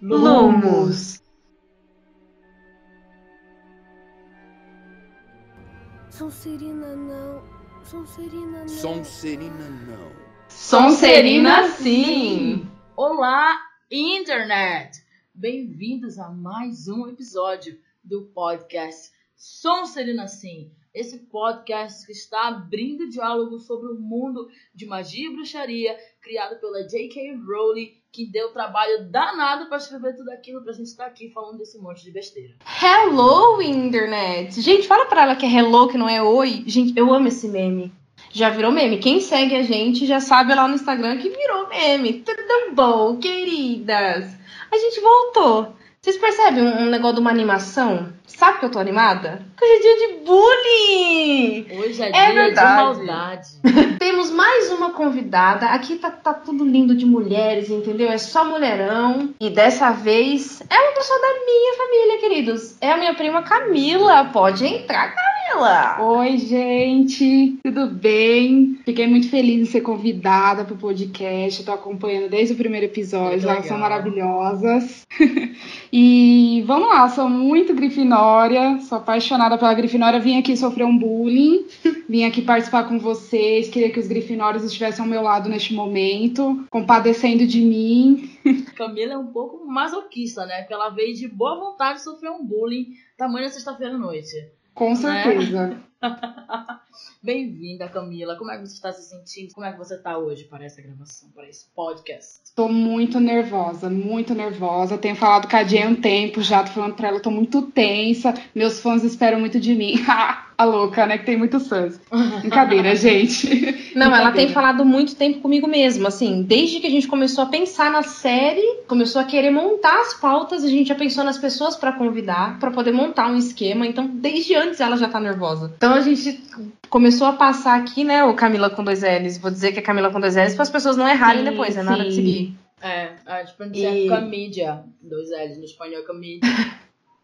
Lumos. Sonserina não. Sonserina não. Sonserina não. Sonserina sim. Olá, internet! Bem-vindos a mais um episódio do podcast Sonserina Sim. Esse podcast que está abrindo diálogo sobre o mundo de magia e bruxaria, criado pela J.K. Rowling, que deu trabalho danado para escrever tudo aquilo pra gente estar aqui falando desse monte de besteira. Hello, internet. Gente, fala pra ela que é hello, que não é oi. Gente, eu amo esse meme. Já virou meme. Quem segue a gente já sabe lá no Instagram que virou meme. Tudo bom, queridas? A gente voltou. Vocês percebem um, um negócio de uma animação? Sabe que eu tô animada? Hoje é dia de bullying! Hoje é, É dia verdade. de maldade. Temos mais uma convidada. Aqui tá, tá tudo lindo de mulheres, entendeu? É só mulherão. E dessa vez é uma pessoa da minha família, queridos. É a minha prima Camila. Pode entrar, Camila. Oi, gente, tudo bem? Fiquei muito feliz em ser convidada para o podcast. Estou acompanhando desde o primeiro episódio, elas são maravilhosas. e vamos lá, sou muito grifinória, sou apaixonada pela grifinória. Vim aqui sofrer um bullying, vim aqui participar com vocês. Queria que os grifinórios estivessem ao meu lado neste momento, compadecendo de mim. Camila é um pouco masoquista, né? Porque ela veio de boa vontade sofrer um bullying tamanho sexta-feira à noite. Com certeza. Bem-vinda, Camila. Como é que você está se sentindo? Como é que você está hoje para essa gravação, para esse podcast? Tô muito nervosa, muito nervosa. Tenho falado com a Jay há um tempo já, tô falando pra ela, tô muito tensa. Meus fãs esperam muito de mim. a louca, né? Que tem muitos fãs. Brincadeira, gente. Não, ela tem falado muito tempo comigo mesma, assim, desde que a gente começou a pensar na série, começou a querer montar as pautas, a gente já pensou nas pessoas pra convidar, pra poder montar um esquema, então desde antes ela já tá nervosa. Então a gente começou a passar aqui, né, o Camila com dois L's, vou dizer que é Camila com dois L's para as pessoas não errarem Sim, depois, é nada de seguir. É, a gente pronuncia E- Camídia. Dois L's no espanhol, Camídia.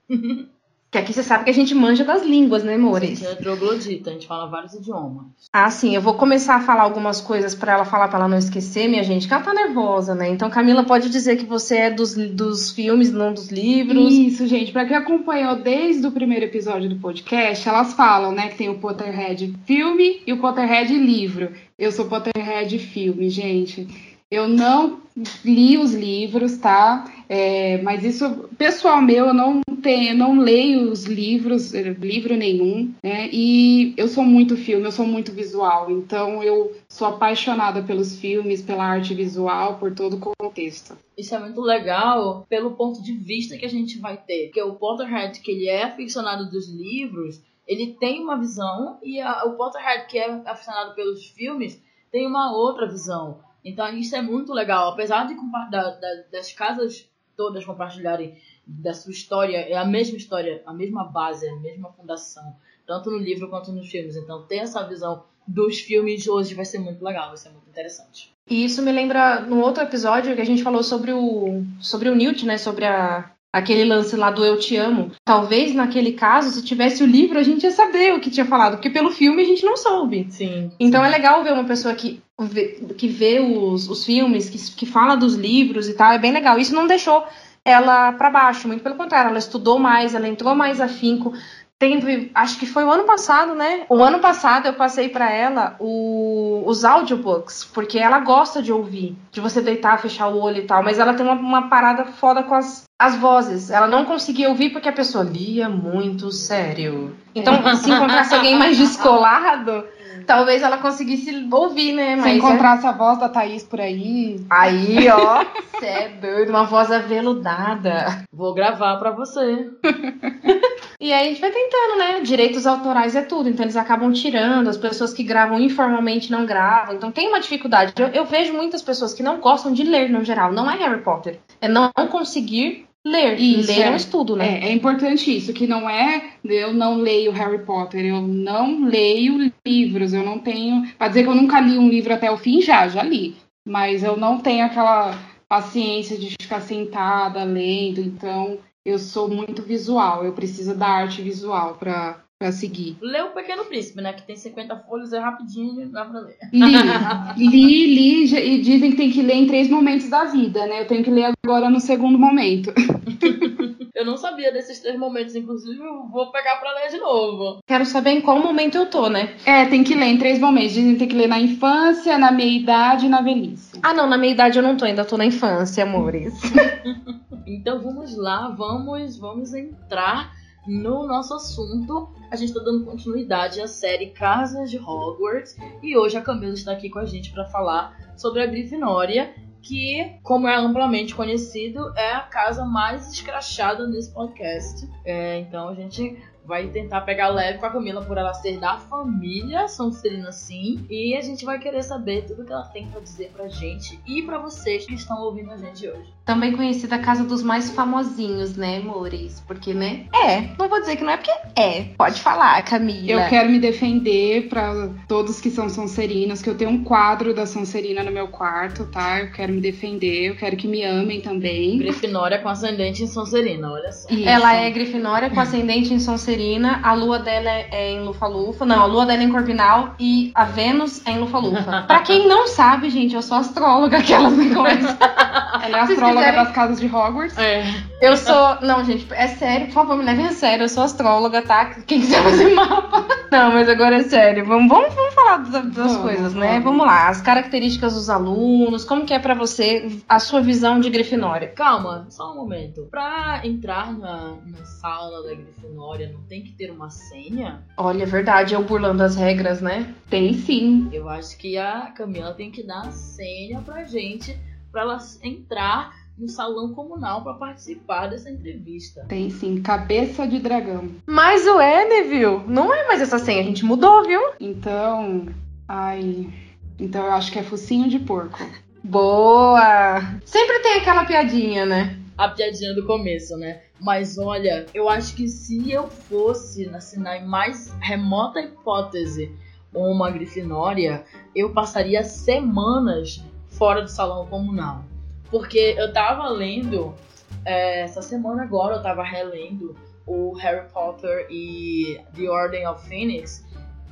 Que aqui você sabe que a gente manja das línguas, né, A amores? gente é troglodita, a gente fala vários idiomas. Ah, sim, eu vou começar a falar algumas coisas pra ela falar, pra ela não esquecer, minha gente, que ela tá nervosa, né? Então, Camila, pode dizer que você é dos, dos filmes, não dos livros. Isso, gente. Pra quem acompanhou desde o primeiro episódio do podcast, elas falam, né, que tem o Potterhead filme e o Potterhead livro. Eu sou Potterhead filme, gente. Eu não li os livros, tá? É, mas isso, pessoal meu, eu não tenho, eu não leio os livros, eh, livro nenhum, né? E eu sou muito filme, eu sou muito visual. Então eu sou apaixonada pelos filmes, pela arte visual, por todo o contexto. Isso é muito legal pelo ponto de vista que a gente vai ter. Porque o Potterhead, que ele é aficionado dos livros, ele tem uma visão, e a- o Potterhead, que é aficionado pelos filmes, tem uma outra visão. Então isso é muito legal. Apesar de da- da- das casas todas compartilharem da sua história, é a mesma história, a mesma base, a mesma fundação, tanto no livro quanto nos filmes. Então ter essa visão dos filmes hoje vai ser muito legal, vai ser muito interessante. E isso me lembra no outro episódio que a gente falou sobre o sobre o Newt, né? Sobre a, aquele lance lá do Eu Te Amo. Talvez naquele caso, se tivesse o livro, a gente ia saber o que tinha falado, porque pelo filme a gente não soube. Sim. Então é legal ver uma pessoa que vê, que vê os, os filmes, que, que fala dos livros e tal, é bem legal. Isso não deixou ela pra baixo, muito pelo contrário, ela estudou mais, ela entrou mais afinco. Acho que foi o ano passado, né? O ano passado eu passei pra ela o- os audiobooks, porque ela gosta de ouvir, de você deitar, fechar o olho e tal, mas ela tem uma, uma parada foda com as, as vozes. Ela não conseguia ouvir porque a pessoa lia muito sério. Então, se encontrasse alguém mais descolado, talvez ela conseguisse ouvir, né? Se Mas é- encontrasse a voz da Thaís por aí, Aí, ó, você é doido, uma voz aveludada. Vou gravar pra você. E aí a gente vai tentando, né? Direitos autorais é tudo, então eles acabam tirando, as pessoas que gravam informalmente não gravam, então tem uma dificuldade. Eu, eu vejo muitas pessoas que não gostam de ler no geral, não é Harry Potter, é não conseguir ler. Isso, ler é. é. um estudo, né? É, é importante isso, que não é eu não leio Harry Potter, eu não leio livros, eu não tenho. Pra dizer que eu nunca li um livro até o fim, já, já li. Mas eu não tenho aquela paciência de ficar sentada lendo, então eu sou muito visual, eu preciso da arte visual para pra seguir. Lê o Pequeno Príncipe, né? Que tem 50 folhas, é rapidinho, dá pra ler. Li, li, li, já- e dizem que tem que ler em três momentos da vida, né? Eu tenho que ler agora no segundo momento. Eu não sabia desses três momentos, inclusive eu vou pegar pra ler de novo. Quero saber em qual momento eu tô, né? É, tem que ler em três momentos. Dizem que tem que ler na infância, na meia-idade e na velhice. Ah, não, na meia idade eu não tô, ainda tô na infância, amores. Então vamos lá, vamos, vamos entrar no nosso assunto. A gente está dando continuidade à série Casas de Hogwarts e hoje a Camila está aqui com a gente para falar sobre a Grifinória, que, como é amplamente conhecido, é a casa mais escrachada nesse podcast. É, então a gente vai tentar pegar leve com a Camila por ela ser da família Sonserina sim, e a gente vai querer saber tudo que ela tem para dizer pra gente e para vocês que estão ouvindo a gente hoje. Também conhecida a casa dos mais famosinhos, né, amores? Porque, né? É, não vou dizer que não é porque é. Pode falar, Camila. Eu quero me defender pra todos que são Sonserinos, que eu tenho um quadro da Sonserina no meu quarto, tá? Eu quero me defender, eu quero que me amem também. Grifinória com ascendente em Sonserina, olha só. Isso. Ela é Grifinória com ascendente em Sonserina, a lua dela é em Lufa-Lufa. Não, a lua dela é em Corvinal e a Vênus é em Lufa-Lufa. pra quem não sabe, gente, eu sou astróloga, aquelas coisas. Ela é astróloga quiserem- das casas de Hogwarts. É. Eu sou. Não, gente, é sério, por favor, me levem a sério. Eu sou astróloga, tá? Quem quiser fazer mapa. Não, mas agora é sério. Vamos, vamos, vamos falar das, das coisas, né? vamos. Lá. As características dos alunos, como que é pra você a sua visão de Grifinória? Calma, só um momento. Pra entrar na, na sala da Grifinória, não tem que ter uma senha? Olha, é verdade, eu burlando as regras, né? Tem sim. Eu acho que a Camila tem que dar a senha pra gente, pra ela entrar no salão comunal pra participar dessa entrevista. Tem sim. Cabeça de dragão. Mas o Neville, não é mais essa senha, a gente mudou, viu? Então. Ai. Então eu acho que é focinho de porco. Boa! Sempre tem aquela piadinha, né? A piadinha do começo, né? Mas olha, eu acho que se eu fosse, assim, na mais remota hipótese, uma Grifinória, eu passaria semanas fora do salão comunal. Porque eu tava lendo, é, essa semana agora eu tava relendo o Harry Potter e The Order of Phoenix.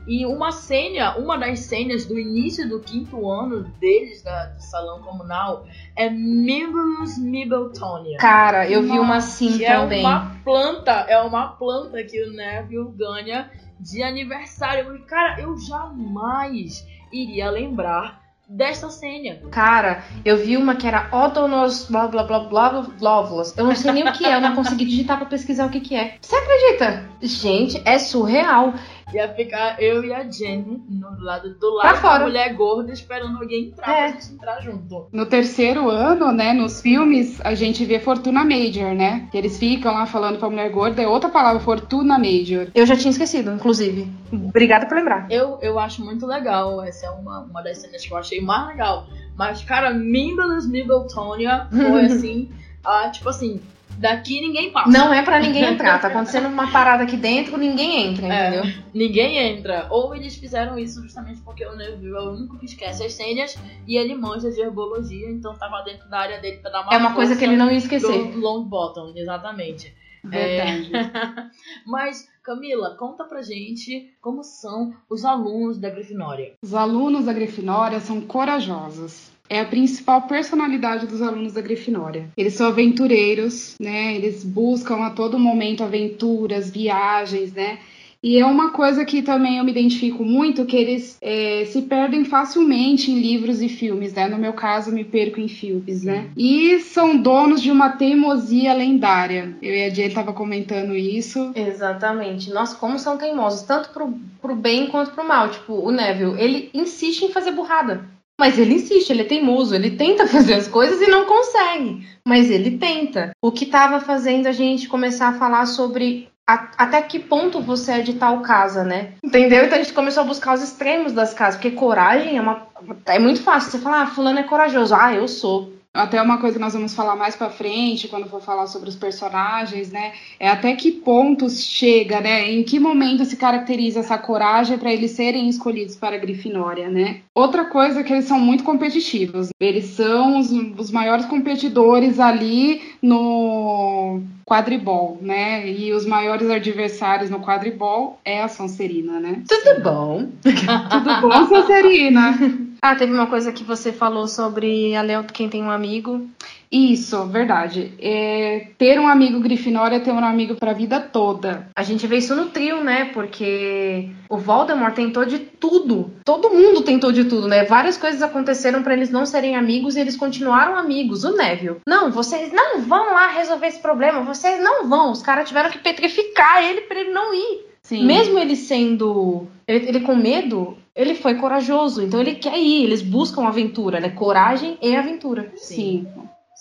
E uma cena, uma das cenas do início do quinto ano deles da, do salão comunal é Mimulus Mibeltonia. Cara, eu vi uma assim Que é também. uma planta, é uma planta que o Neville ganha de aniversário. Cara, eu jamais iria lembrar desta cena. Cara, eu vi uma que era Odonos blá blá blá blá blóvulos. Eu não sei nem o que é, eu não consegui digitar pra pesquisar o que que é. Você acredita? Gente, é surreal. Ia ficar eu e a Jenny no lado, do Pra lado fora. da mulher gorda esperando alguém entrar É. pra gente entrar junto. No terceiro ano, né, nos filmes, a gente vê Fortuna Major, né? Que eles ficam lá falando pra mulher gorda, é outra palavra, Fortuna Major. Eu já tinha esquecido, inclusive. Obrigada por lembrar. Eu, eu acho muito legal. Essa é uma, uma das cenas que eu achei mais legal. Mas, cara, Mimulus Mibeltonia foi assim, ah, tipo assim, daqui ninguém passa. Não é pra ninguém entrar. Tá acontecendo uma parada aqui dentro, ninguém entra, É. entendeu? Ninguém entra. Ou eles fizeram isso justamente porque o Neville é o único que esquece as senhas e ele manja de herbologia, então tava dentro da área dele pra dar uma É uma coisa que ele não ia esquecer. do Longbottom, exatamente. Verdade. Mas, Camila, conta pra gente como são os alunos da Grifinória. Os alunos da Grifinória são corajosos. É a principal personalidade dos alunos da Grifinória. Eles são aventureiros, né? Eles buscam a todo momento aventuras, viagens, né? E é uma coisa que também eu me identifico muito, que eles é, se perdem facilmente em livros e filmes, né? No meu caso, me perco em filmes, né? E são donos de uma teimosia lendária. Eu e a Jay tava comentando isso. Exatamente. Nossa, como são teimosos, tanto pro, pro bem quanto pro mal. Tipo, o Neville, ele insiste em fazer burrada. Mas ele insiste, ele é teimoso, ele tenta fazer as coisas e não consegue. Mas ele tenta. O que tava fazendo a gente começar a falar sobre até que ponto você é de tal casa, né? Entendeu? Então a gente começou a buscar os extremos das casas, porque coragem é uma. É muito fácil. Você falar, ah, fulano é corajoso. Ah, eu sou. Até uma coisa que nós vamos falar mais para frente, quando for falar sobre os personagens, né? É até que pontos chega, né? Em que momento se caracteriza essa coragem para eles serem escolhidos para a Grifinória, né? Outra coisa é que eles são muito competitivos. Eles são os, os maiores competidores ali no quadribol, né? E os maiores adversários no quadribol é a Sonserina, né? Tudo bom. Tudo bom, Sonserina? Ah, teve uma coisa que você falou sobre a Leo, quem tem um amigo. Isso, verdade. É, ter um amigo Grifinória é ter um amigo pra vida toda. A gente vê isso no trio, né? Porque o Voldemort tentou de tudo. Todo mundo tentou de tudo, né? Várias coisas aconteceram para eles não serem amigos e eles continuaram amigos. O Neville. Não, vocês não vão lá resolver esse problema. Vocês não vão. Os caras tiveram que petrificar ele para ele não ir. Sim. Mesmo ele sendo. Ele, ele com medo, ele foi corajoso. Então ele quer ir. Eles buscam aventura, né? Coragem e aventura. Sim.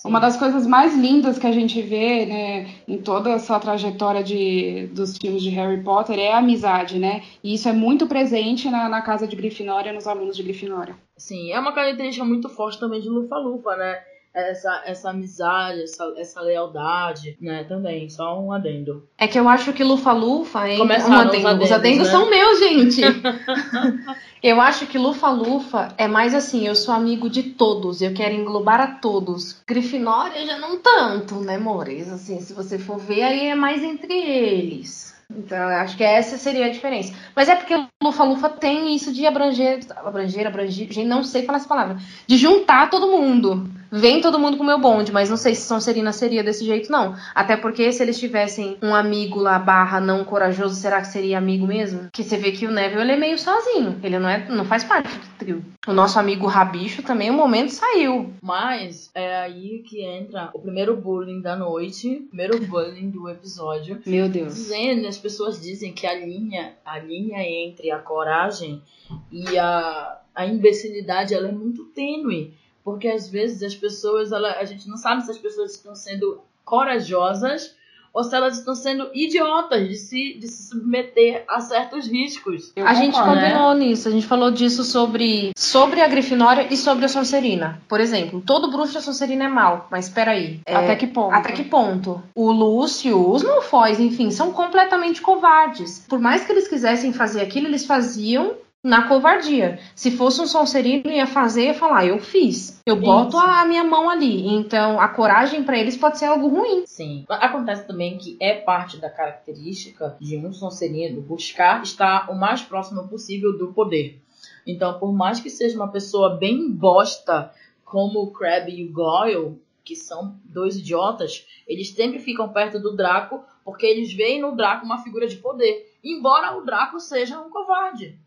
Uma das coisas mais lindas que a gente vê, né, em toda essa trajetória de, dos filmes de Harry Potter é a amizade, né? E isso é muito presente na, na casa de Grifinória, nos alunos de Grifinória. Sim, é uma característica muito forte também de Lufa-Lufa, né? Essa, essa amizade, essa, essa lealdade, né? Também, só um adendo. É que eu acho que Lufa-Lufa, hein? Começaram Um adendo. adendos, Os adendos né? são meus, gente. eu acho que Lufa-Lufa é mais assim, eu sou amigo de todos, eu quero englobar a todos. Grifinória já não tanto, né, Mores? Assim, se você for ver, aí é mais entre eles. Então, eu acho que essa seria a diferença. Mas é porque Lufa-Lufa tem isso de abranger, abranger, abranger, gente, não sei falar essa palavra, de juntar todo mundo. Vem todo mundo com o meu bonde, mas não sei se Sonserina seria desse jeito, não. Até porque se eles tivessem um amigo lá, barra não corajoso, será que seria amigo mesmo? Que você vê que o Neville, ele é meio sozinho. Ele não, é, não faz parte do trio. O nosso amigo Rabicho também, um momento, saiu. Mas é aí que entra o primeiro bullying da noite, o primeiro bullying do episódio. Meu Deus. Dizendo, as pessoas dizem que a linha, a linha entre a coragem e a, a imbecilidade ela é muito tênue. Porque às vezes as pessoas, ela, a gente não sabe se as pessoas estão sendo corajosas ou se elas estão sendo idiotas de se, de se submeter a certos riscos. Eu a gente né? combinou nisso, a gente falou disso sobre, sobre a Grifinória e sobre a Sonserina. Por exemplo, todo bruxo da Sonserina é mau, mas peraí. É, Até que ponto? Até que ponto? O Lúcio, os Malfoys, enfim, são completamente covardes. Por mais que eles quisessem fazer aquilo, eles faziam na covardia. Se fosse um Sonserino, ia fazer e falar, eu fiz. Eu boto Isso. a minha mão ali. Então, a coragem pra eles pode ser algo ruim. Sim. Acontece também que é parte da característica de um Sonserino buscar estar o mais próximo possível do poder. Então, por mais que seja uma pessoa bem bosta, como o Crabbe e o Goyle, que são dois idiotas, eles sempre ficam perto do Draco porque eles veem no Draco uma figura de poder. Embora o Draco seja um covarde.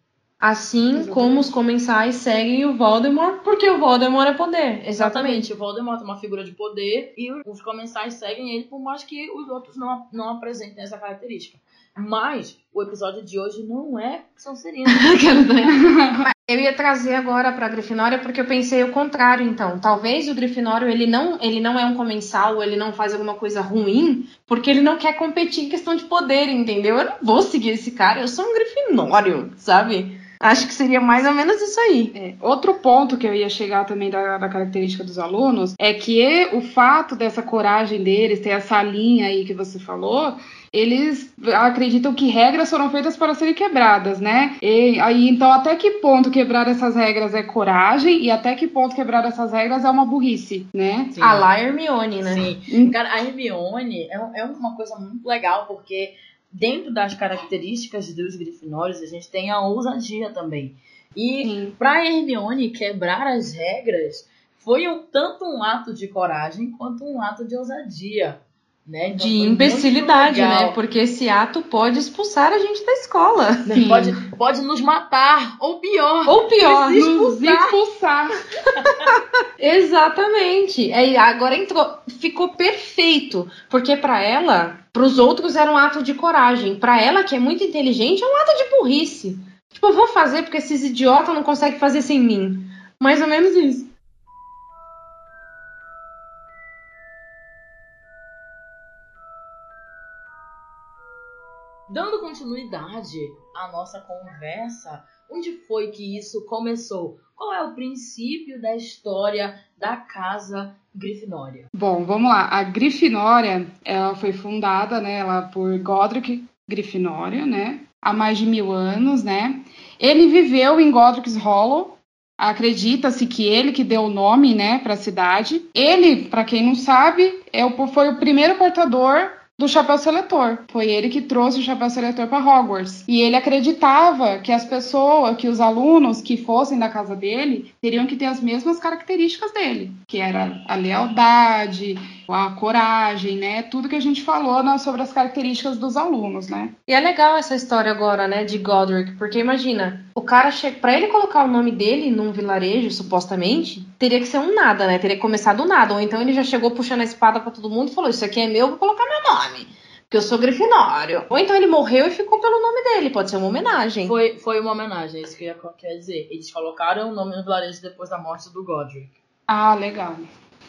Assim Exatamente. como os comensais seguem o Voldemort, porque o Voldemort é poder. Exatamente. O Voldemort é uma figura de poder e os comensais seguem ele por mais que os outros não, não apresentem essa característica. Mas o episódio de hoje não é Sonserina. Eu ia trazer agora pra Grifinória porque eu pensei o contrário, então. Talvez o Grifinório ele não, ele não é um comensal, ele não faz alguma coisa ruim, porque ele não quer competir em questão de poder, entendeu? Eu não vou seguir esse cara, eu sou um Grifinório, sabe? Acho que seria mais ou menos isso aí. É, outro ponto que eu ia chegar também da, da característica dos alunos é que o fato dessa coragem deles, ter essa linha aí que você falou, eles acreditam que regras foram feitas para serem quebradas, né? E aí, então, até que ponto quebrar essas regras é coragem e até que ponto quebrar essas regras é uma burrice, né? Sim. A lá Hermione, né? Sim. Cara, a Hermione é, é uma coisa muito legal, porque dentro das características dos grifinórios, a gente tem a ousadia também. E pra Hermione quebrar as regras foi um, tanto um ato de coragem quanto um ato de ousadia. Né? Então, De imbecilidade, né? Porque esse ato pode expulsar a gente da escola. Sim. Pode, pode nos matar, ou pior. Ou pior, Nos Nos expulsar. Exatamente. É, agora entrou, ficou perfeito, porque pra ela, pros outros era um ato de coragem, Pra ela que é muito inteligente é um ato de burrice. Tipo, eu vou fazer porque esses idiotas não conseguem fazer sem mim. Mais ou menos isso. Continuidade à nossa conversa, onde foi que isso começou? Qual é o princípio da história da casa Grifinória? Bom, vamos lá. A Grifinória, ela foi fundada, né, ela por Godric Grifinória, né, há mais de mil anos, né. Ele viveu em Godric's Hollow. Acredita-se que ele que deu o nome, né, para a cidade. Ele, para quem não sabe, é o, foi o primeiro portador do chapéu seletor. Foi ele que trouxe o chapéu seletor para Hogwarts. E ele acreditava que as pessoas, que os alunos que fossem da casa dele, teriam que ter as mesmas características dele, que era a lealdade, a coragem, né? Tudo que a gente falou né, sobre as características dos alunos, né? E é legal essa história agora, né, de Godric, porque imagina, o cara chega, para ele colocar o nome dele num vilarejo, supostamente, teria que ser um nada, né? Teria que começar do nada, ou então ele já chegou puxando a espada para todo mundo e falou: "Isso aqui é meu, vou colocar meu nome". Porque eu sou Grifinório. Ou então ele morreu e ficou pelo nome dele. Pode ser uma homenagem. Foi, foi uma homenagem, é isso que eu ia dizer. Eles colocaram o nome no vilarejo depois da morte do Godric. Ah, legal.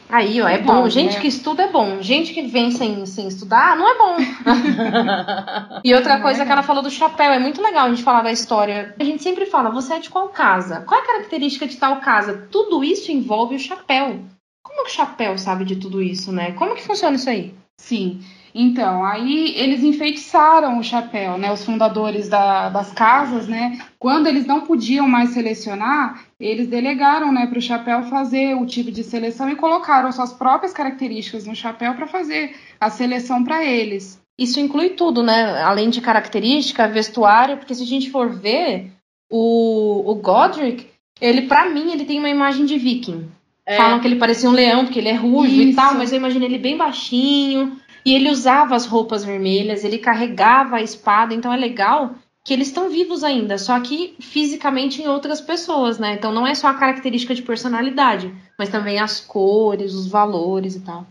Aí, ó, é Legal, bom. Gente né? que estuda é bom. Gente que vem sem, sem estudar não é bom. e outra coisa é que ela falou do chapéu, é muito legal a gente falar da história. A gente sempre fala, você é de qual casa? Qual é a característica de tal casa? Tudo isso envolve o chapéu. Como que o chapéu sabe de tudo isso, né? Como que funciona isso aí? Sim. Então, aí eles enfeitiçaram o chapéu, né? Os fundadores da- das casas, né? Quando eles não podiam mais selecionar, eles delegaram, né, para o chapéu fazer o tipo de seleção e colocaram suas próprias características no chapéu para fazer a seleção para eles. Isso inclui tudo, né? Além de característica, vestuário, porque se a gente for ver, o, o Godric, ele, pra mim, ele tem uma imagem de viking. É, Falam que ele parecia um leão, porque ele é ruivo e Isso. tal, mas eu imagino ele bem baixinho. E ele usava as roupas vermelhas, ele carregava a espada, então é legal que eles estão vivos ainda, só que fisicamente em outras pessoas, né? Então não é só a característica de personalidade, mas também as cores, os valores e tal.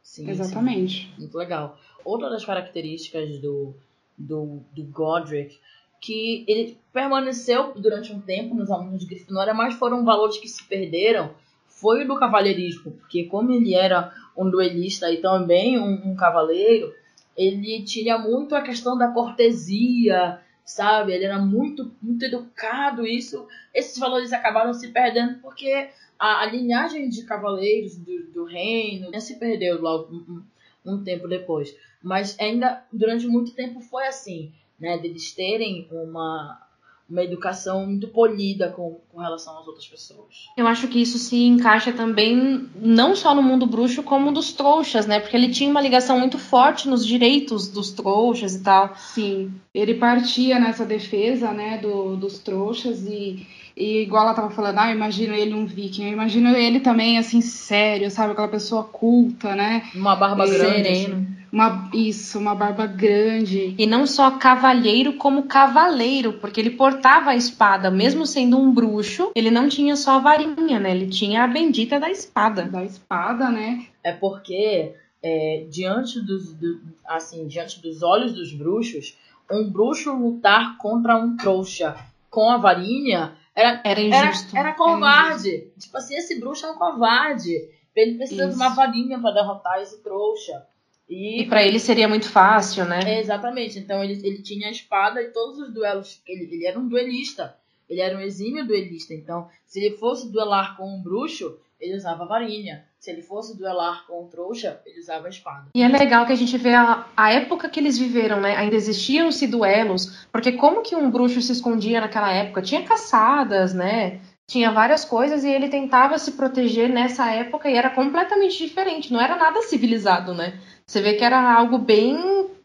sim, Exatamente. sim. Muito legal. Outra das características do, do, do Godric, que ele permaneceu durante um tempo nos alunos de Grifinória, mas foram valores que se perderam, foi o do cavalheirismo, porque como ele era um duelista e também um, um cavaleiro, ele tinha muito a questão da cortesia, sabe? Ele era muito, muito educado. Isso, esses valores acabaram se perdendo porque a, a linhagem de cavaleiros do, do reino né, se perdeu logo um, um- tempo depois. Mas ainda durante muito tempo foi assim, né? Deles terem uma, uma educação muito polida com, com relação às outras pessoas. Eu acho que isso se encaixa também não só no mundo bruxo, como dos trouxas, né? Porque ele tinha uma ligação muito forte nos direitos dos trouxas e tal. Sim, ele partia nessa defesa, né, do, dos trouxas e, e igual ela tava falando, ah, eu imagino ele um viking, eu imagino ele também, assim, sério, sabe, aquela pessoa culta, né, Uma barba grande. Sereno. Uma, isso, uma barba grande, E não só cavalheiro, como cavaleiro, porque ele portava a espada, mesmo sendo um bruxo, ele não tinha só a varinha, né? Ele tinha a bendita da espada. da espada, né, É porque é, diante dos do- assim diante dos olhos dos bruxos, um bruxo lutar contra um trouxa com a varinha era Era era, injusto. era covarde. Tipo assim, esse bruxo é um covarde. Ele precisa de Isso. uma varinha para derrotar esse trouxa. E E pra ele seria muito fácil, né? exatamente. Então ele, ele tinha a espada e todos os duelos. Ele, ele era um duelista. Ele era um exímio duelista. Então, se ele fosse duelar com um bruxo, ele usava a varinha. Se ele fosse duelar com um trouxa, ele usava a espada. E é legal que a gente vê a, a época que eles viveram, né? Ainda existiam-se duelos, porque como que um bruxo se escondia naquela época? Tinha caçadas, né? Tinha várias coisas e ele tentava se proteger nessa época e era completamente diferente, não era nada civilizado, né? Você vê que era algo bem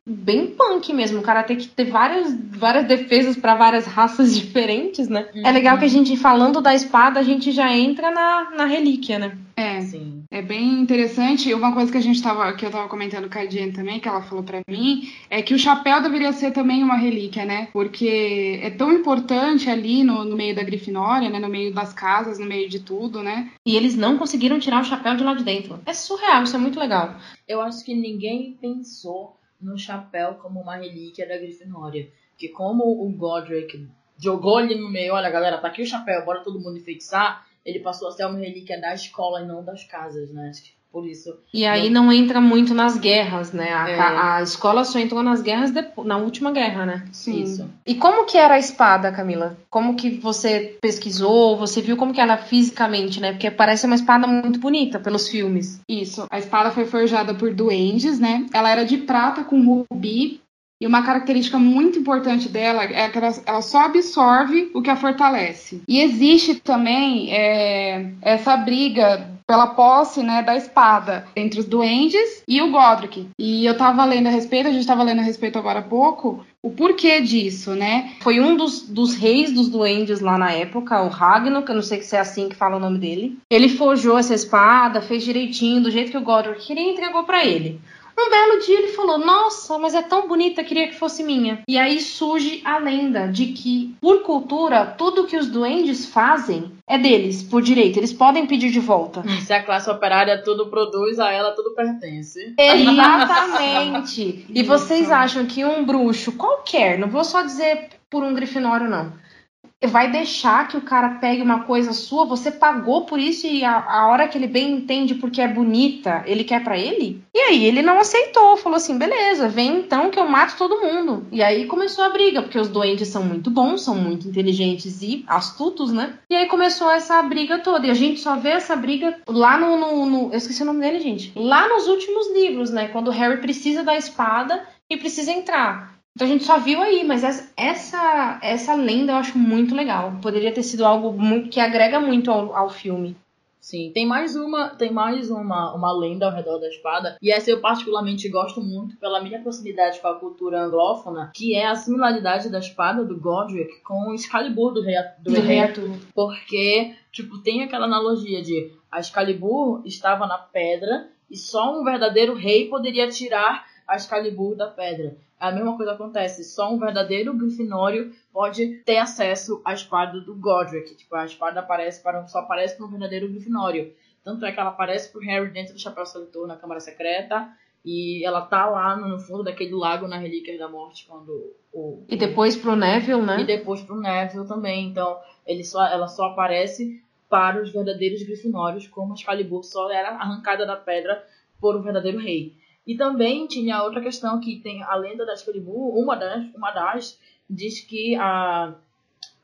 bem punk mesmo, o cara tem que ter várias, várias defesas para várias raças diferentes, né? É legal que a gente, falando da espada, a gente já entra na, na relíquia, né? é, Sim. É bem interessante. E Uma coisa que a gente tava, que eu tava comentando com a Diane também, que ela falou pra mim, é que o chapéu deveria ser também uma relíquia, né? Porque é tão importante ali no, no meio da Grifinória, né? No meio das casas, no meio de tudo, né? E eles não conseguiram tirar o chapéu de lá de dentro. É surreal, isso é muito legal. Eu acho que ninguém pensou no chapéu como uma relíquia da Grifinória. Que como o Godric jogou ali no meio, olha galera, tá aqui o chapéu, bora todo mundo enfeitiçar, ele passou a ser uma relíquia da escola e não das casas, né? Por isso. E aí não entra muito nas guerras, né? A, É. a escola só entrou nas guerras depo- na última guerra, né? Sim. Isso. E como que era a espada, Camila? Como que você pesquisou? Você viu como que ela fisicamente, né? Porque parece uma espada muito bonita pelos filmes. Isso. A espada foi forjada por duendes, né? Ela era de prata com rubi. E uma característica muito importante dela é que ela, ela só absorve o que a fortalece. E existe também é, essa briga pela posse né, da espada entre os duendes e o Godric. E eu tava lendo a respeito, a gente tava lendo a respeito agora há pouco, o porquê disso, né? Foi um dos, dos reis dos duendes lá na época, o Ragnar, que eu não sei se é assim que fala o nome dele. Ele forjou essa espada, fez direitinho, do jeito que o Godric queria e entregou pra ele. Um belo dia ele falou: Nossa, mas é tão bonita, queria que fosse minha. E aí surge a lenda de que, por cultura, tudo que os duendes fazem é deles, por direito. Eles podem pedir de volta. Se a classe operária tudo produz, a ela tudo pertence. Exatamente. e vocês acham que um bruxo qualquer, não vou só dizer por um grifinório, não, vai deixar que o cara pegue uma coisa sua? Você pagou por isso e a, a hora que ele bem entende porque é bonita, ele quer pra ele? E aí ele não aceitou, falou assim: beleza, vem então que eu mato todo mundo. E aí começou a briga, porque os doentes são muito bons, são muito inteligentes e astutos, né? E aí começou essa briga toda. E a gente só vê essa briga lá no. no- no- eu esqueci o nome dele, gente. Lá nos últimos livros, né? Quando o Harry precisa da espada e precisa entrar. Então a gente só viu aí, mas essa, essa, lenda eu acho muito legal. Poderia ter sido algo muito, que agrega muito ao, ao filme. Sim, tem mais uma, tem mais uma, uma lenda ao redor da espada, e essa eu particularmente gosto muito pela minha proximidade com a cultura anglófona, que é a similaridade da espada do Godric com o Excalibur do rei, do Rei Arthur. Porque, tipo, tem aquela analogia de a Excalibur estava na pedra e só um verdadeiro rei poderia tirar a Excalibur da pedra. A mesma coisa acontece, só um verdadeiro grifinório pode ter acesso à espada do Godric. Tipo, a espada aparece para, só aparece para um verdadeiro grifinório. Tanto é que ela aparece pro Harry dentro do Chapéu Seletor na Câmara Secreta. E ela tá lá no fundo daquele lago na Relíquia da Morte quando o, E depois pro Neville, e né? depois pro Neville também. Então, ele só, ela só aparece para os verdadeiros grifinórios, como Excalibur só era arrancada da pedra por um verdadeiro rei. E também tinha outra questão que tem a lenda da Excalibur, uma das, uma das diz que a,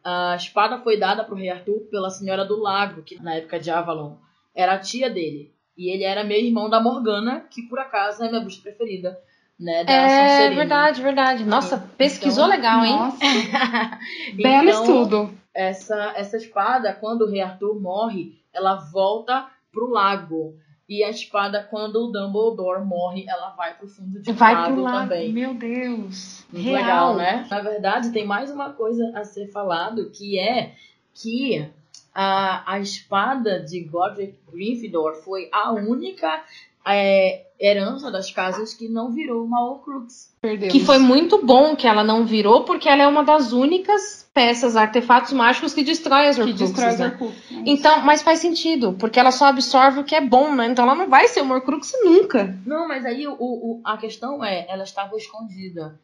a espada foi dada para o rei Arthur pela Senhora do Lago, que na época de Avalon era a tia dele. E ele era meio irmão da Morgana, que por acaso é minha bruxa preferida, né? Da É Sonserina. verdade, verdade. Nossa, pesquisou Então, legal, hein? Nossa, belo Então, estudo. essa, essa espada, quando o rei Arthur morre, ela volta pro lago. E a espada, quando o Dumbledore morre, ela vai pro fundo de Vai lago pro lado. também. Meu Deus. Muito Real. legal, né? Na verdade, tem mais uma coisa a ser falado, que é que a, a espada de Godric Gryffindor foi a única é, herança das casas que não virou uma Horcrux. Perdemos. Que foi muito bom que ela não virou, porque ela é uma das únicas peças, artefatos mágicos que destrói as que Horcruxes, destrói os né? Horcruxes. né? Então, mas faz sentido, porque ela só absorve o que é bom, né? Então ela não vai ser uma Horcrux nunca. Não, mas aí o, o, a questão é, ela estava escondida.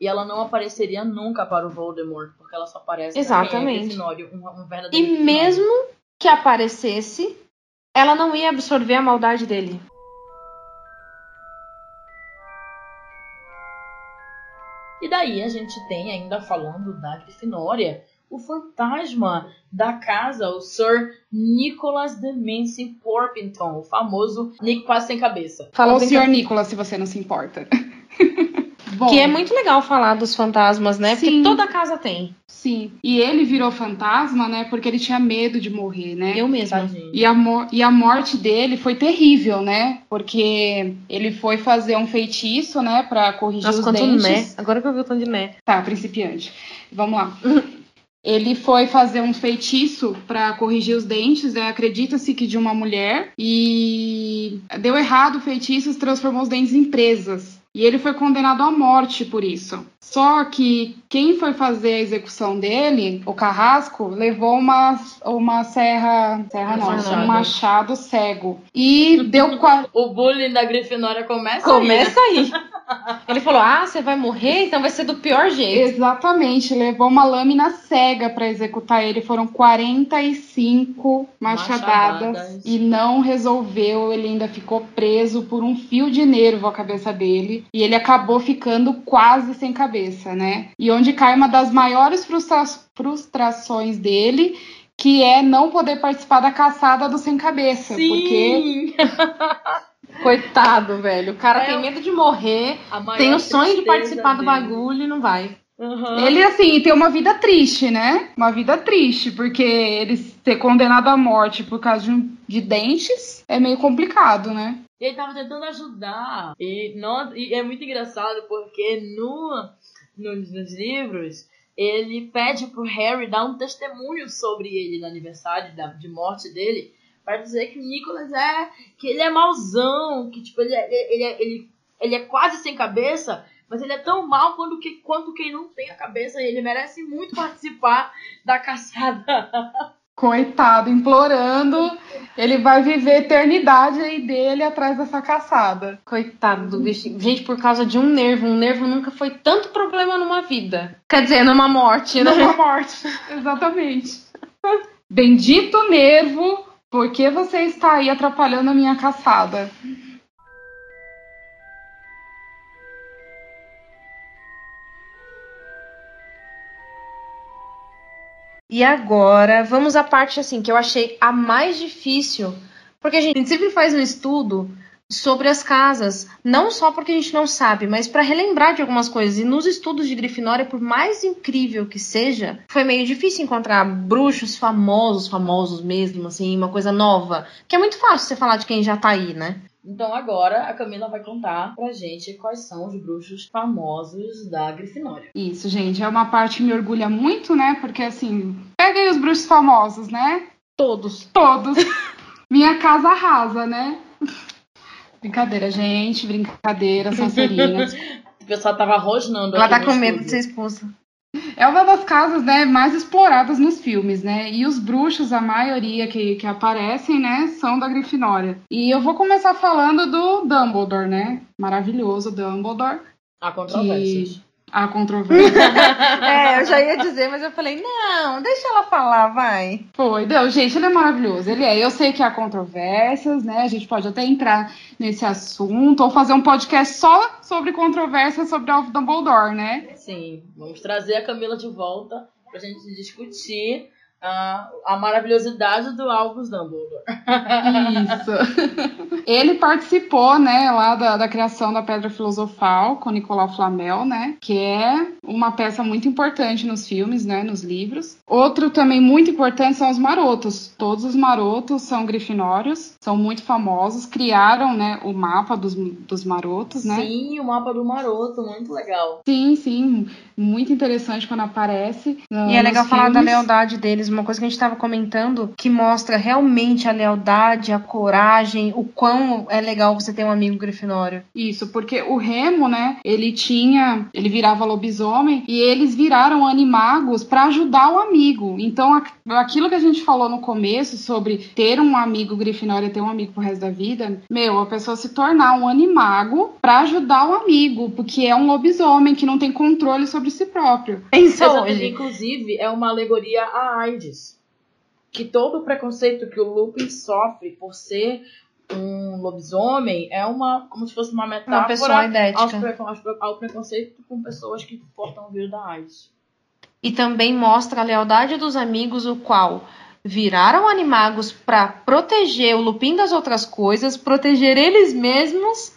E ela não apareceria nunca para o Voldemort, porque ela só aparece é Exatamente. Grifinório, um, um verdadeiro E mesmo que aparecesse, ela não ia absorver a maldade dele. E daí a gente tem, ainda falando da Grifinória, o fantasma da casa, o Sir Nicholas de Mancy Porpington, o famoso Nick Quase Sem Cabeça. Falou o senhor Nicolas, se você não se importa. Bom, Que é muito legal falar dos fantasmas, né? Porque Sim. toda casa tem. sim. E ele virou fantasma, né? Porque ele tinha medo de morrer, né? Eu mesma. E a, e a morte dele foi terrível, né? Porque ele foi fazer um feitiço, né? Pra corrigir Nossa, os dentes. mé. Agora que eu vi o tanto de mé. Tá, principiante. Vamos lá. Ele foi fazer um feitiço pra corrigir os dentes, né? acredita-se que de uma mulher, e deu errado o feitiço e transformou os dentes em presas. E ele foi condenado à morte por isso. Só que quem foi fazer a execução dele, o carrasco, levou uma, uma serra. Serra não, Machado. um machado cego. E deu O bullying da Grifinória começa, Começa aí. aí. né? Ele falou: Ah, você vai morrer, então vai ser do pior jeito. Exatamente, levou uma lâmina cega para executar ele. Foram 45 machadadas, Machadadas. e não resolveu. Ele ainda ficou preso por um fio de nervo à cabeça dele e ele acabou ficando quase sem cabeça, né? E onde cai uma das maiores frustra- frustrações dele. Que é não poder participar da caçada do sem cabeça. Porque Sim! Coitado, velho. O cara É, tem medo de morrer, tem o sonho de participar do dele. bagulho e não vai. Aham. Ele, assim, tem uma vida triste, né? Uma vida triste, porque ele ser condenado à morte por causa de, um- de dentes é meio complicado, né? E ele tava tentando ajudar. E, não, e é muito engraçado porque no, nos, nos livros ele pede pro Harry dar um testemunho sobre ele no aniversário da, de morte dele. Pra dizer que o Nicholas é. que ele é mauzão, que tipo, ele é, ele, é, ele, ele é quase sem cabeça, mas ele é tão mal quanto, que, quanto quem não tem a cabeça. E ele merece muito participar da caçada. Coitado, implorando. Ele vai viver a eternidade aí dele atrás dessa caçada. Coitado do bichinho. Gente, por causa de um nervo. Um nervo nunca foi tanto problema numa vida. Quer dizer, numa morte, né? Numa morte. Exatamente. Bendito nervo, por que você está aí atrapalhando a minha caçada? E agora, vamos à parte assim, que eu achei a mais difícil. Porque a gente sempre faz um estudo sobre as casas, não só porque a gente não sabe, mas para relembrar de algumas coisas. E nos estudos de Grifinória, por mais incrível que seja, foi meio difícil encontrar bruxos famosos, famosos mesmo, assim, uma coisa nova. Que é muito fácil você falar de quem já tá aí, né? Então agora a Camila vai contar pra gente quais são os bruxos famosos da Grifinória. Isso, gente, é uma parte que me orgulha muito, né? Porque assim, pega aí os bruxos famosos, né? Todos. Todos. Minha casa arrasa, né? Brincadeira, gente, brincadeira, Sonserina. O pessoal tava rosnando Ela aqui tá no com medo de ser expulsa. É uma das casas, né, mais exploradas nos filmes, né? E os bruxos, a maioria que, que aparecem, né, são da Grifinória. E eu vou começar falando do Dumbledore, né? Maravilhoso Dumbledore. Há controvérsias. A controvérsia. É, eu já ia dizer, mas eu falei, não, deixa ela falar, vai. Foi, deu, gente, ele é maravilhoso. Ele é. Eu sei que há controvérsias, né? A gente pode até entrar nesse assunto ou fazer um podcast só sobre controvérsias sobre Alvo Dumbledore, né? Sim, vamos trazer a Camila de volta pra gente discutir a, a maravilhosidade do Albus Dumbledore. Isso. Ele participou, né, lá da, da criação da Pedra Filosofal com Nicolau Flamel, né, que é uma peça muito importante nos filmes, né, nos livros. Outro também muito importante são os marotos. Todos os marotos são grifinórios, são muito famosos, criaram, né, o mapa dos, dos marotos, né? Sim, o mapa do Maroto, muito legal. Sim, sim, muito interessante quando aparece. E é legal falar da lealdade deles, uma coisa que a gente estava comentando, que mostra realmente a lealdade, a coragem, o quão é legal você ter um amigo grifinório. Isso, porque o Remo, né, ele tinha, ele virava lobisomem e eles viraram animagos para ajudar o amigo. Então, aquilo que a gente falou no começo sobre ter um amigo grifinório e ter um amigo pro resto da vida, meu, a pessoa se tornar um animago para ajudar o amigo, porque é um lobisomem que não tem controle sobre si próprio. Pensa Essa, hoje. inclusive, é uma alegoria à AIDS. Que todo o preconceito que o Lupin sofre por ser um lobisomem é uma como se fosse uma metáfora Uma pessoa idética. aos ao preconceito com pessoas que portam o vírus da AIDS. E também mostra a lealdade dos amigos, o qual viraram animagos para proteger o Lupin das outras coisas, proteger eles mesmos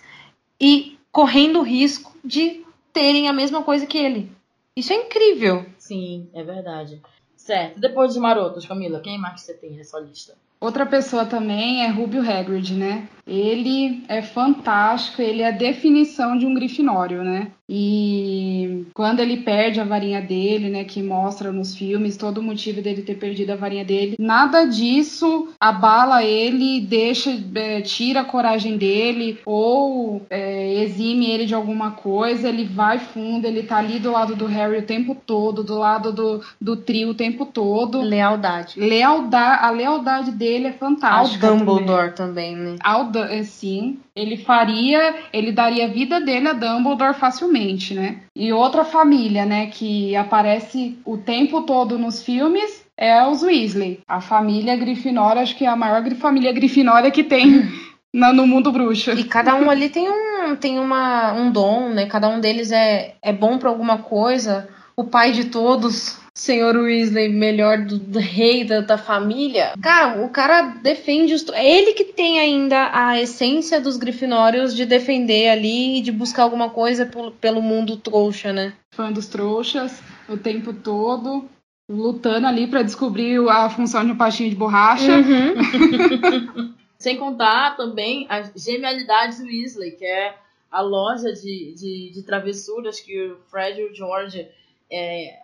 e correndo o risco de terem a mesma coisa que ele. Isso é incrível. Sim, é verdade. Certo. Depois dos marotos, Camila, quem mais você tem nessa lista? Outra pessoa também é Rubio Hagrid, né? Ele é fantástico, ele é a definição de um grifinório, né? E quando ele perde a varinha dele, né, que mostra nos filmes todo o motivo dele ter perdido a varinha dele, nada disso abala ele, deixa, é, tira a coragem dele ou é, exime ele de alguma coisa. Ele vai fundo, ele tá ali do lado do Harry o tempo todo, do lado do, do trio o tempo todo Lealdade. lealdade, a lealdade dele dele é Ao fantástica. também. Dumbledore também, né? Ao eh, sim, ele faria, ele daria a vida dele a Dumbledore facilmente, né? E outra família, né, que aparece o tempo todo nos filmes é os Weasley. A família Grifinória, acho que é a maior família Grifinória que tem na- no mundo bruxo. E cada um ali tem um, tem uma, um dom, né? Cada um deles é, é bom pra alguma coisa. O pai de todos, senhor Weasley, melhor do, do rei da, da família. Cara, o cara defende os. É ele que tem ainda a essência dos grifinórios de defender ali e de buscar alguma coisa pelo, pelo mundo trouxa, né? Fã dos trouxas o tempo todo, lutando ali pra descobrir a função de um pastinho de borracha. Uhum. Sem contar também as genialidades Weasley, que é a loja de, de, de travessuras que o Fred e o George é,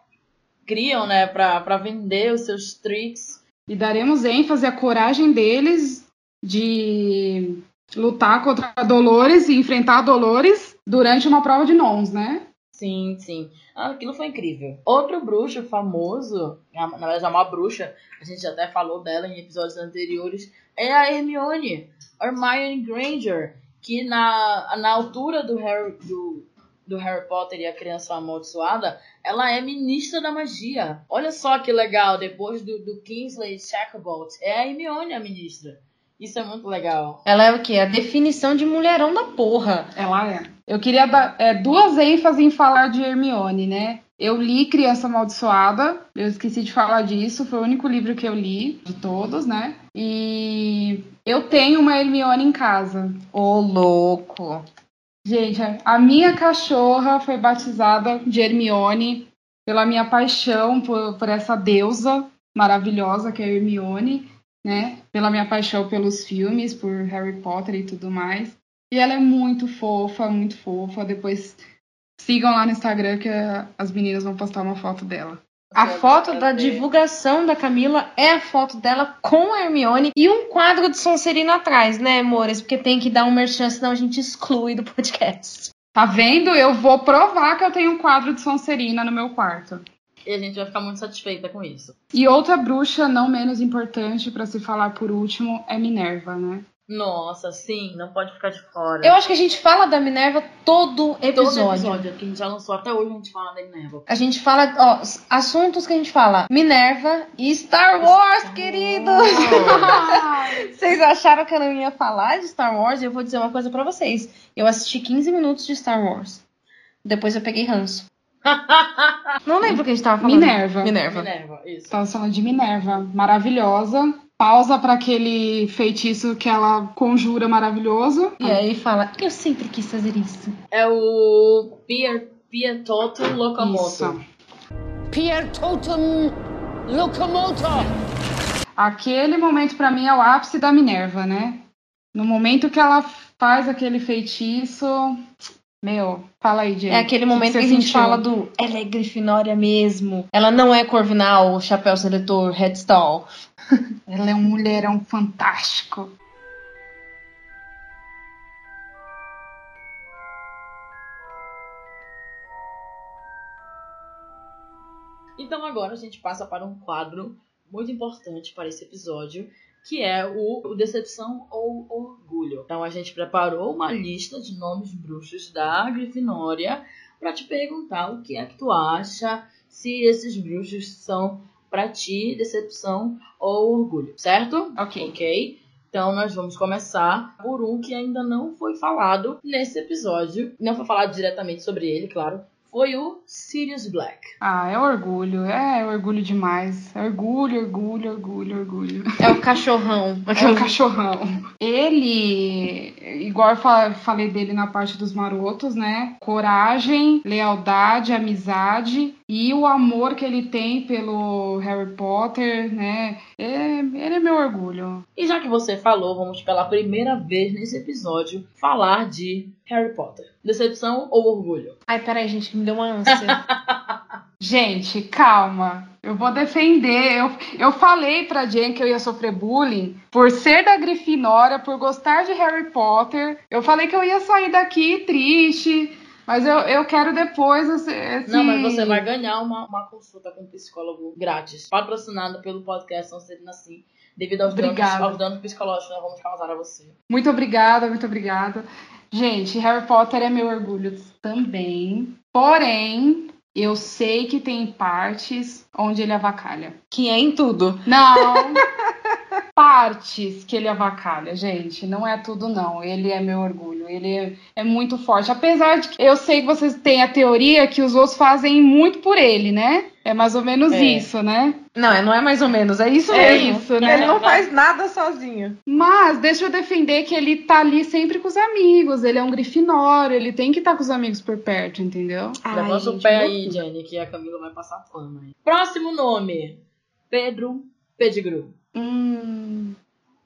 criam, né, pra, pra vender os seus tricks. E daremos ênfase à coragem deles de lutar contra Dolores e enfrentar Dolores durante uma prova de nons, né? Sim, sim. Ah, aquilo foi incrível. Outro bruxo famoso, na na verdade é uma bruxa, a gente até falou dela em episódios anteriores, é a Hermione, Hermione Granger, que na, na altura do Harry, do, do Harry Potter e a Criança Amaldiçoada, ela é ministra da magia. Olha só que legal, depois do, do Kingsley Shacklebolt, é a Hermione a ministra. Isso é muito legal. Ela é o quê? A definição de mulherão da porra. Ela é. Eu queria dar é, duas ênfases em falar de Hermione, né? Eu li Criança Amaldiçoada, eu esqueci de falar disso, foi o único livro que eu li de todos, né? E eu tenho uma Hermione em casa. Ô, louco. Gente, a minha cachorra foi batizada de Hermione pela minha paixão por, por essa deusa maravilhosa que é Hermione, né? Pela minha paixão pelos filmes, por Harry Potter e tudo mais. E ela é muito fofa, muito fofa. Depois sigam lá no Instagram que a- as meninas vão postar uma foto dela. A foto da divulgação da Camila é a foto dela com a Hermione e um quadro de Sonserina atrás, né, amores? Porque tem que dar um merchan, senão a gente exclui do podcast. Tá vendo? Eu vou provar que eu tenho um quadro de Sonserina no meu quarto. E a gente vai ficar muito satisfeita com isso. E outra bruxa não menos importante pra se falar por último é Minerva, né? Nossa, sim, não pode ficar de fora. Eu acho que a gente fala da Minerva todo Todo episódio. episódio que a gente já lançou até hoje, a gente fala da Minerva. A gente fala, ó, assuntos que a gente fala: Minerva e Star Wars, queridos! Vocês acharam que eu não ia falar de Star Wars? E eu vou dizer uma coisa pra vocês. Eu assisti 15 minutos de Star Wars. Depois eu peguei ranço. Não lembro o que a gente tava falando. Minerva. Minerva. Minerva, isso. Tava falando de Minerva, maravilhosa. Pausa pra aquele feitiço que ela conjura maravilhoso. E aí fala, eu sempre quis fazer isso. É o Pier, Pietoto Locomoto. Isso. Pier Totem Locomotor. Aquele momento pra mim é o ápice da Minerva, né? No momento que ela faz aquele feitiço, meu, fala aí, gente. É aquele que momento que, você a gente sentiu? fala do ela é grifinória mesmo. Ela não é Corvinal, chapéu seletor, headstall. Ela é um mulherão fantástico. Então agora a gente passa para um quadro muito importante para esse episódio, que é o, Decepção ou Orgulho. Então a gente preparou uma lista de nomes bruxos da Grifinória para te perguntar o que é que tu acha, se esses bruxos são para ti decepção ou orgulho, certo? Ok. Ok? Então nós vamos começar por um que ainda não foi falado nesse episódio. Não foi falado diretamente sobre ele, claro. Foi o Sirius Black. Ah, é orgulho. É orgulho demais. É orgulho, orgulho, orgulho, orgulho. É o cachorrão. É o cachorrão. Ele, igual eu fa- falei dele na parte dos marotos, né? Coragem, lealdade, amizade e o amor que ele tem pelo Harry Potter, né? É, ele é meu orgulho. E já que você falou, vamos pela primeira vez nesse episódio falar de Harry Potter. Decepção ou orgulho? Ai, peraí, gente, que me deu uma ânsia. Gente, calma. Eu vou defender. Eu, eu falei pra Jen que eu ia sofrer bullying por ser da Grifinória, por gostar de Harry Potter. Eu falei que eu ia sair daqui triste. Mas eu, eu quero depois esse, esse- Não, mas você vai ganhar uma, uma consulta com um psicólogo grátis, patrocinada pelo podcast Sonserina Sim. devido aos danos, Obrigada. aos danos psicológicos que nós vamos causar a você. Muito obrigada, muito obrigada. Gente, Harry Potter é meu orgulho também. Porém, eu sei que tem partes onde ele avacalha. Que é em tudo. Não! partes que ele avacalha, gente. Não é tudo, não. Ele é meu orgulho. Ele é, é muito forte. Apesar de que eu sei que vocês têm a teoria que os outros fazem muito por ele, né? É mais ou menos É. isso, né? Não, é- não é mais ou menos, é isso É mesmo. isso, né? Ele não faz nada sozinho. Mas deixa eu defender que ele tá ali sempre com os amigos. Ele é um grifinório, ele tem que estar com os amigos por perto, entendeu? Levanta o pé aí, Jenny, que a Camila vai passar fama. aí. Próximo nome: Pedro Pettigrew. Hum.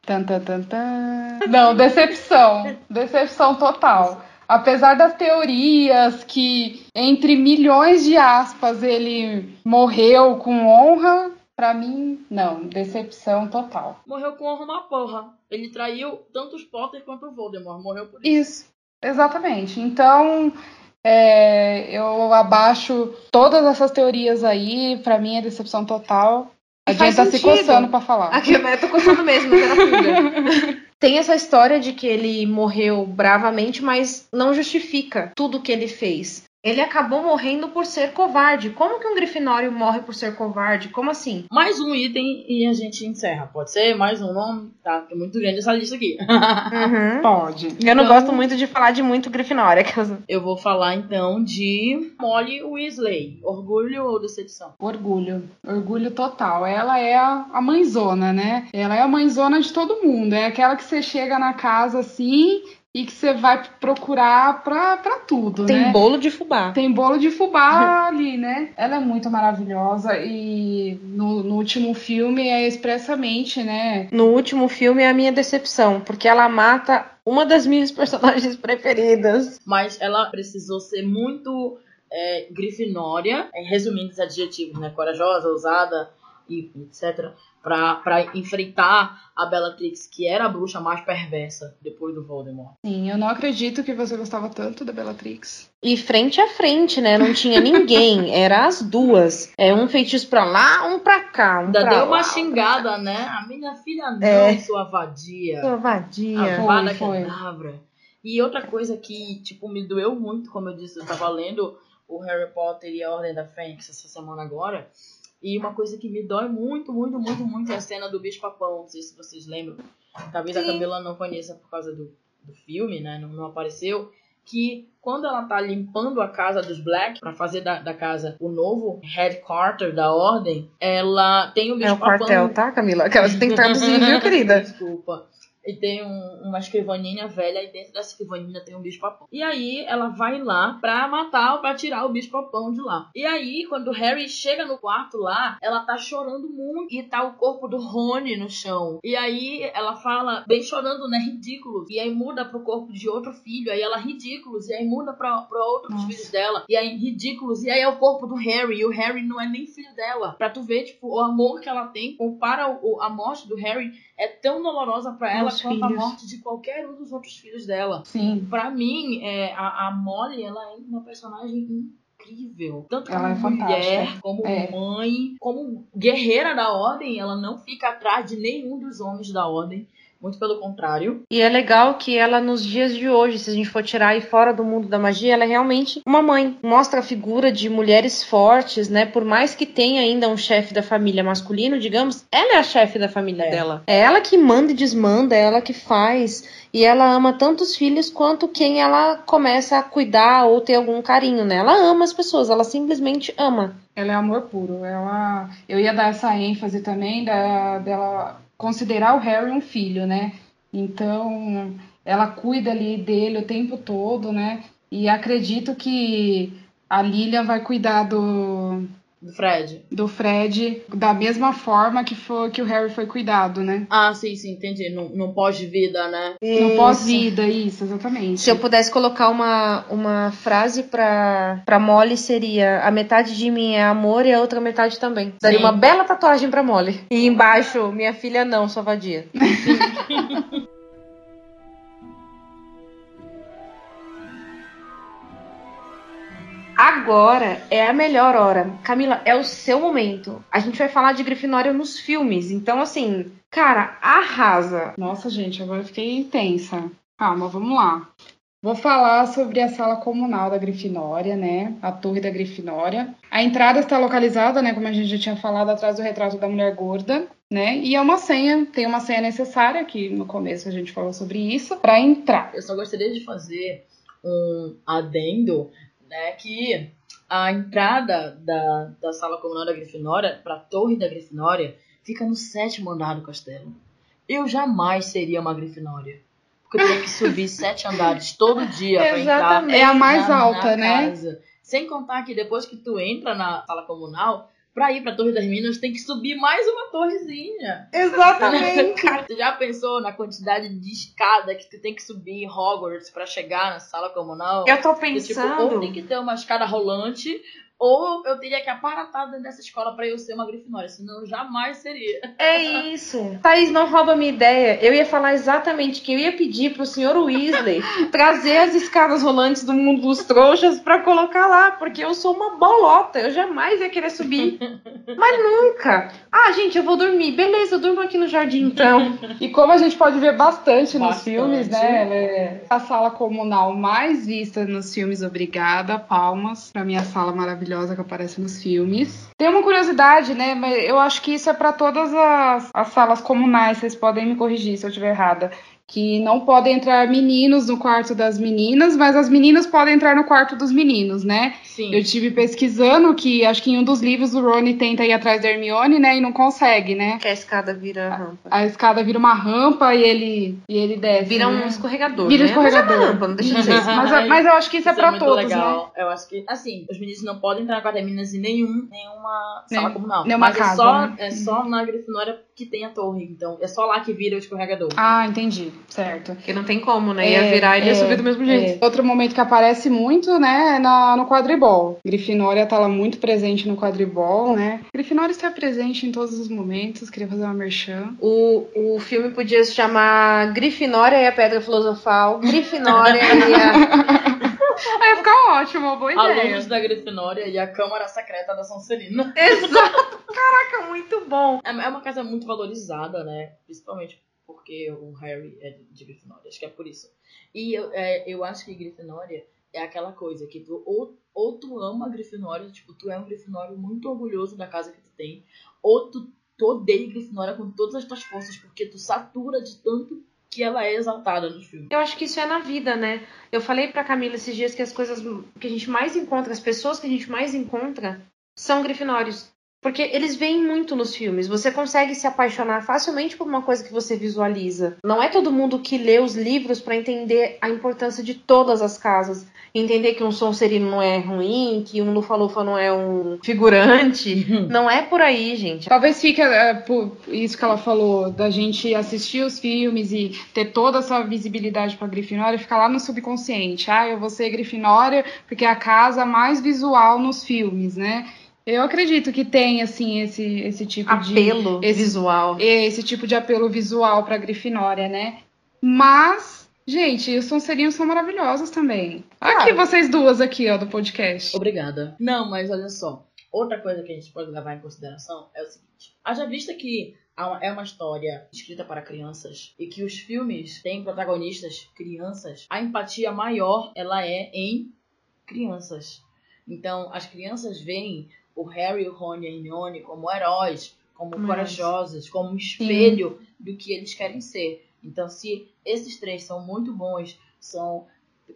Tan, tan, tan, tan. Não, decepção. Decepção total. Apesar das teorias que, entre milhões de aspas, ele morreu com honra, pra mim, não. Decepção total. Morreu com honra uma porra. Ele traiu tanto os Potter quanto o Voldemort. Morreu por isso. Isso, exatamente. Então, é, eu abaixo todas essas teorias aí. Pra mim é decepção total. A faz gente tá se coçando pra falar. Aqui, eu tô coçando mesmo, mas era pulga. Tem essa história de que ele morreu bravamente, mas não justifica tudo que ele fez. Ele acabou morrendo por ser covarde. Como que um grifinório morre por ser covarde? Como assim? Mais um item e a gente encerra. Pode ser? Mais um nome? Tá, é muito grande essa lista aqui. Uhum. Pode. Eu não Então- gosto muito de falar de muito eu- Eu vou falar então de Molly Weasley. Orgulho ou decepção? Orgulho, orgulho total. Ela é a, a mãezona, né? Ela é a mãezona de todo mundo. É aquela que você chega na casa assim e que você vai procurar pra, pra tudo, Tem né? bolo de fubá. Tem bolo de fubá ali, né? Ela é muito maravilhosa e no, no último filme é expressamente, né? No último filme é a minha decepção, porque ela mata uma das minhas personagens preferidas. Mas ela precisou ser muito é, grifinória, em resumindo os adjetivos, né? Corajosa, ousada e etc. Pra, pra enfrentar a Bellatrix, que era a bruxa mais perversa depois do Voldemort. Sim, eu não acredito que você gostava tanto da Bellatrix. E frente a frente, né? Não tinha ninguém. Era as duas. É um feitiço pra lá, um pra cá. Um Ainda pra deu lá, uma um xingada, né? A minha filha não, É. sua vadia. pra- Vadia. Foi. Kedavra. E outra coisa que, tipo, me doeu muito, como eu disse, eu tava lendo o Harry Potter e a Ordem da Fênix essa semana agora. E uma coisa que me dói muito, muito, muito, muito é a cena do bicho papão. Não sei se vocês lembram. Talvez a Sim. Camila não conheça por causa do, do filme, né? Não, não apareceu. Que quando ela tá limpando a casa dos Black pra fazer da, da casa o novo headquarter da ordem, ela tem o bicho É o papão quartel, tá, Camila? Aquela você tem que traduzir, viu, querida? Desculpa. E tem um- uma escrivaninha velha e dentro dessa escrivaninha tem um bicho papão. E aí ela vai lá pra matar, pra tirar o bicho papão de lá. E aí, quando o Harry chega no quarto lá, ela tá chorando muito e tá o corpo do Rony no chão. E aí ela fala, bem chorando, né? Ridículos. E aí muda pro corpo de outro filho. Aí ela, ridículos. E aí muda pra, pra outros Nossa. filhos dela. E aí, ridículos. E aí é o corpo do Harry. E o Harry não é nem filho dela. Pra tu ver, tipo, o amor que ela tem para o, a morte do Harry é tão dolorosa pra ela Os quanto a filhos. morte de qualquer um dos outros filhos dela. Sim, Pra mim, é, a, a Molly, ela é uma personagem incrível. Tanto Ela como é mulher, como É. mãe, como guerreira da ordem. Ela não fica atrás de nenhum dos homens da ordem. Muito pelo contrário. E é legal que ela, nos dias de hoje, se a gente for tirar aí fora do mundo da magia, ela é realmente uma mãe. Mostra a figura de mulheres fortes, né? Por mais que tenha ainda um chefe da família masculino, digamos, ela é a chefe da família É. dela. É ela que manda e desmanda, é ela que faz. E ela ama tanto os filhos quanto quem ela começa a cuidar ou ter algum carinho, né? Ela ama as pessoas, ela simplesmente ama. ela é amor puro. Ela, eu ia dar essa ênfase também da, dela considerar o Harry um filho, né? Então, ela cuida ali dele o tempo todo, né? E acredito que a Lilian vai cuidar do, Do Fred. do Fred da mesma forma que, foi, que o Harry foi cuidado, né? Ah, sim, sim, entendi. Não, não pós-vida, né? No pós-vida, isso, exatamente. Se eu pudesse colocar uma, uma frase pra, pra Molly, seria: a metade de mim é amor e a outra metade também. Daria Sim. uma bela tatuagem pra Molly. E embaixo, minha filha não, sua vadia. Agora é a melhor hora. Camila, é o seu momento. A gente vai falar de Grifinória nos filmes. Então, assim, Cara, arrasa. Nossa, gente, agora eu fiquei tensa. Calma, vamos lá. Vou falar sobre a sala comunal da Grifinória, né? A torre da Grifinória. A entrada está localizada, né? Como a gente já tinha falado, atrás do retrato da mulher gorda, né? E é uma senha, tem uma senha necessária, que no começo a gente falou sobre isso, para entrar. Eu só gostaria de fazer um adendo, né? Que a entrada da, da sala comunal da Grifinória para a torre da Grifinória fica no sétimo andar do castelo. Eu jamais seria uma Grifinória. Porque eu teria que subir sete andares todo dia pra entrar. É a mais na- alta, na né? casa. Sem contar que depois que tu entra na sala comunal, pra ir pra Torre das Minas, tem que subir mais uma torrezinha. Exatamente. Tu já pensou na quantidade de escada que tu tem que subir em Hogwarts pra chegar na sala comunal? Eu tô tipo, pensando. ou tem que ter uma escada rolante, ou eu teria que aparatar dentro dessa escola pra eu ser uma Grifinória, senão eu jamais seria. É isso. Thaís, não rouba minha ideia. Eu ia falar exatamente que eu ia pedir pro senhor Weasley trazer as escadas rolantes do mundo dos trouxas pra colocar lá, porque eu sou uma bolota. Eu jamais ia querer subir. Mas nunca. Ah, gente, eu vou dormir. Beleza, eu durmo aqui no jardim então. E como a gente pode ver bastante, nos Bastante. filmes, né? é a sala comunal mais vista nos filmes. Obrigada, palmas pra minha sala maravilhosa que aparece nos filmes. Tem uma curiosidade, né? Mas eu acho que isso é pra todas as, as salas comunais. Vocês podem me corrigir se eu estiver errada. Que não podem entrar meninos no quarto das meninas, mas as meninas podem entrar no quarto dos meninos, né? Sim. Eu tive pesquisando que acho que em um dos livros o Rony tenta ir atrás da Hermione, né? E não consegue, né? Que a escada vira rampa. A escada vira uma rampa e ele, e ele desce. Vira né? um escorregador. Vira né? escorregador. Mas é uma rampa, não deixa de ser. Mas, mas eu acho que isso, é Isso pra muito todos, né? legal. Eu acho que, assim, os meninos não podem entrar com as meninas em nenhum, nenhuma sala comunal. nenhuma Mas casa, é, só, né? é só na Grifinória que tem a torre. Então, é só lá que vira o escorregador. Ah, entendi. Certo. Porque não tem como, né? Ia É, virar e ele ia é, subir do mesmo jeito. É. Outro momento que aparece muito, né, é na, no quadribol. Grifinória tá lá muito presente no quadribol, né? Grifinória está presente em todos os momentos. Queria fazer uma merchan. O, o filme podia se chamar Grifinória e a Pedra Filosofal, Grifinória e a... Aí ia ficar ótimo, boa ideia. Alunos da Grifinória e a Câmara Secreta da Sonserina. Exato! Caraca, muito bom! É é uma casa muito valorizada, né? Principalmente porque o Harry é de Grifinória. Acho que é por isso. E eu, é, eu acho que Grifinória é aquela coisa que tu ou, ou tu ama a Grifinória, tipo, tu é um Grifinório muito orgulhoso da casa que tu tem, ou tu, tu odeia Grifinória com todas as tuas forças, porque tu satura de tanto que ela é exaltada nos filmes. Eu acho que isso é na vida, né? Eu falei pra Camila esses dias que as coisas que a gente mais encontra, as pessoas que a gente mais encontra, são grifinórios. Porque eles vêm muito nos filmes. Você consegue se apaixonar facilmente por uma coisa que você visualiza. Não é todo mundo que lê os livros pra entender a importância de todas as casas. Entender que um Sonserino não é ruim, que um Lufa-Lufa não é um figurante. Não é por aí, gente. Talvez fique é, por isso que ela falou, da gente assistir os filmes e ter toda essa visibilidade pra Grifinória, ficar lá no subconsciente. Ah, eu vou ser Grifinória porque é a casa mais visual nos filmes, né? Eu acredito que tem, assim, esse, esse tipo de... Apelo visual. esse tipo de apelo visual pra Grifinória, né? Mas, gente, os Sonserinos são maravilhosos também. Aqui, vocês duas aqui, ó, do podcast. Obrigada. Não, mas olha só. Outra coisa que a gente pode levar em consideração é o seguinte: haja vista que é uma história escrita para crianças e que os filmes têm protagonistas crianças, a empatia maior ela é em crianças. Então, as crianças veem o Harry, o Rony e a Hermione como heróis, como corajosos, como um espelho do que eles querem ser. Então, se esses três são muito bons, são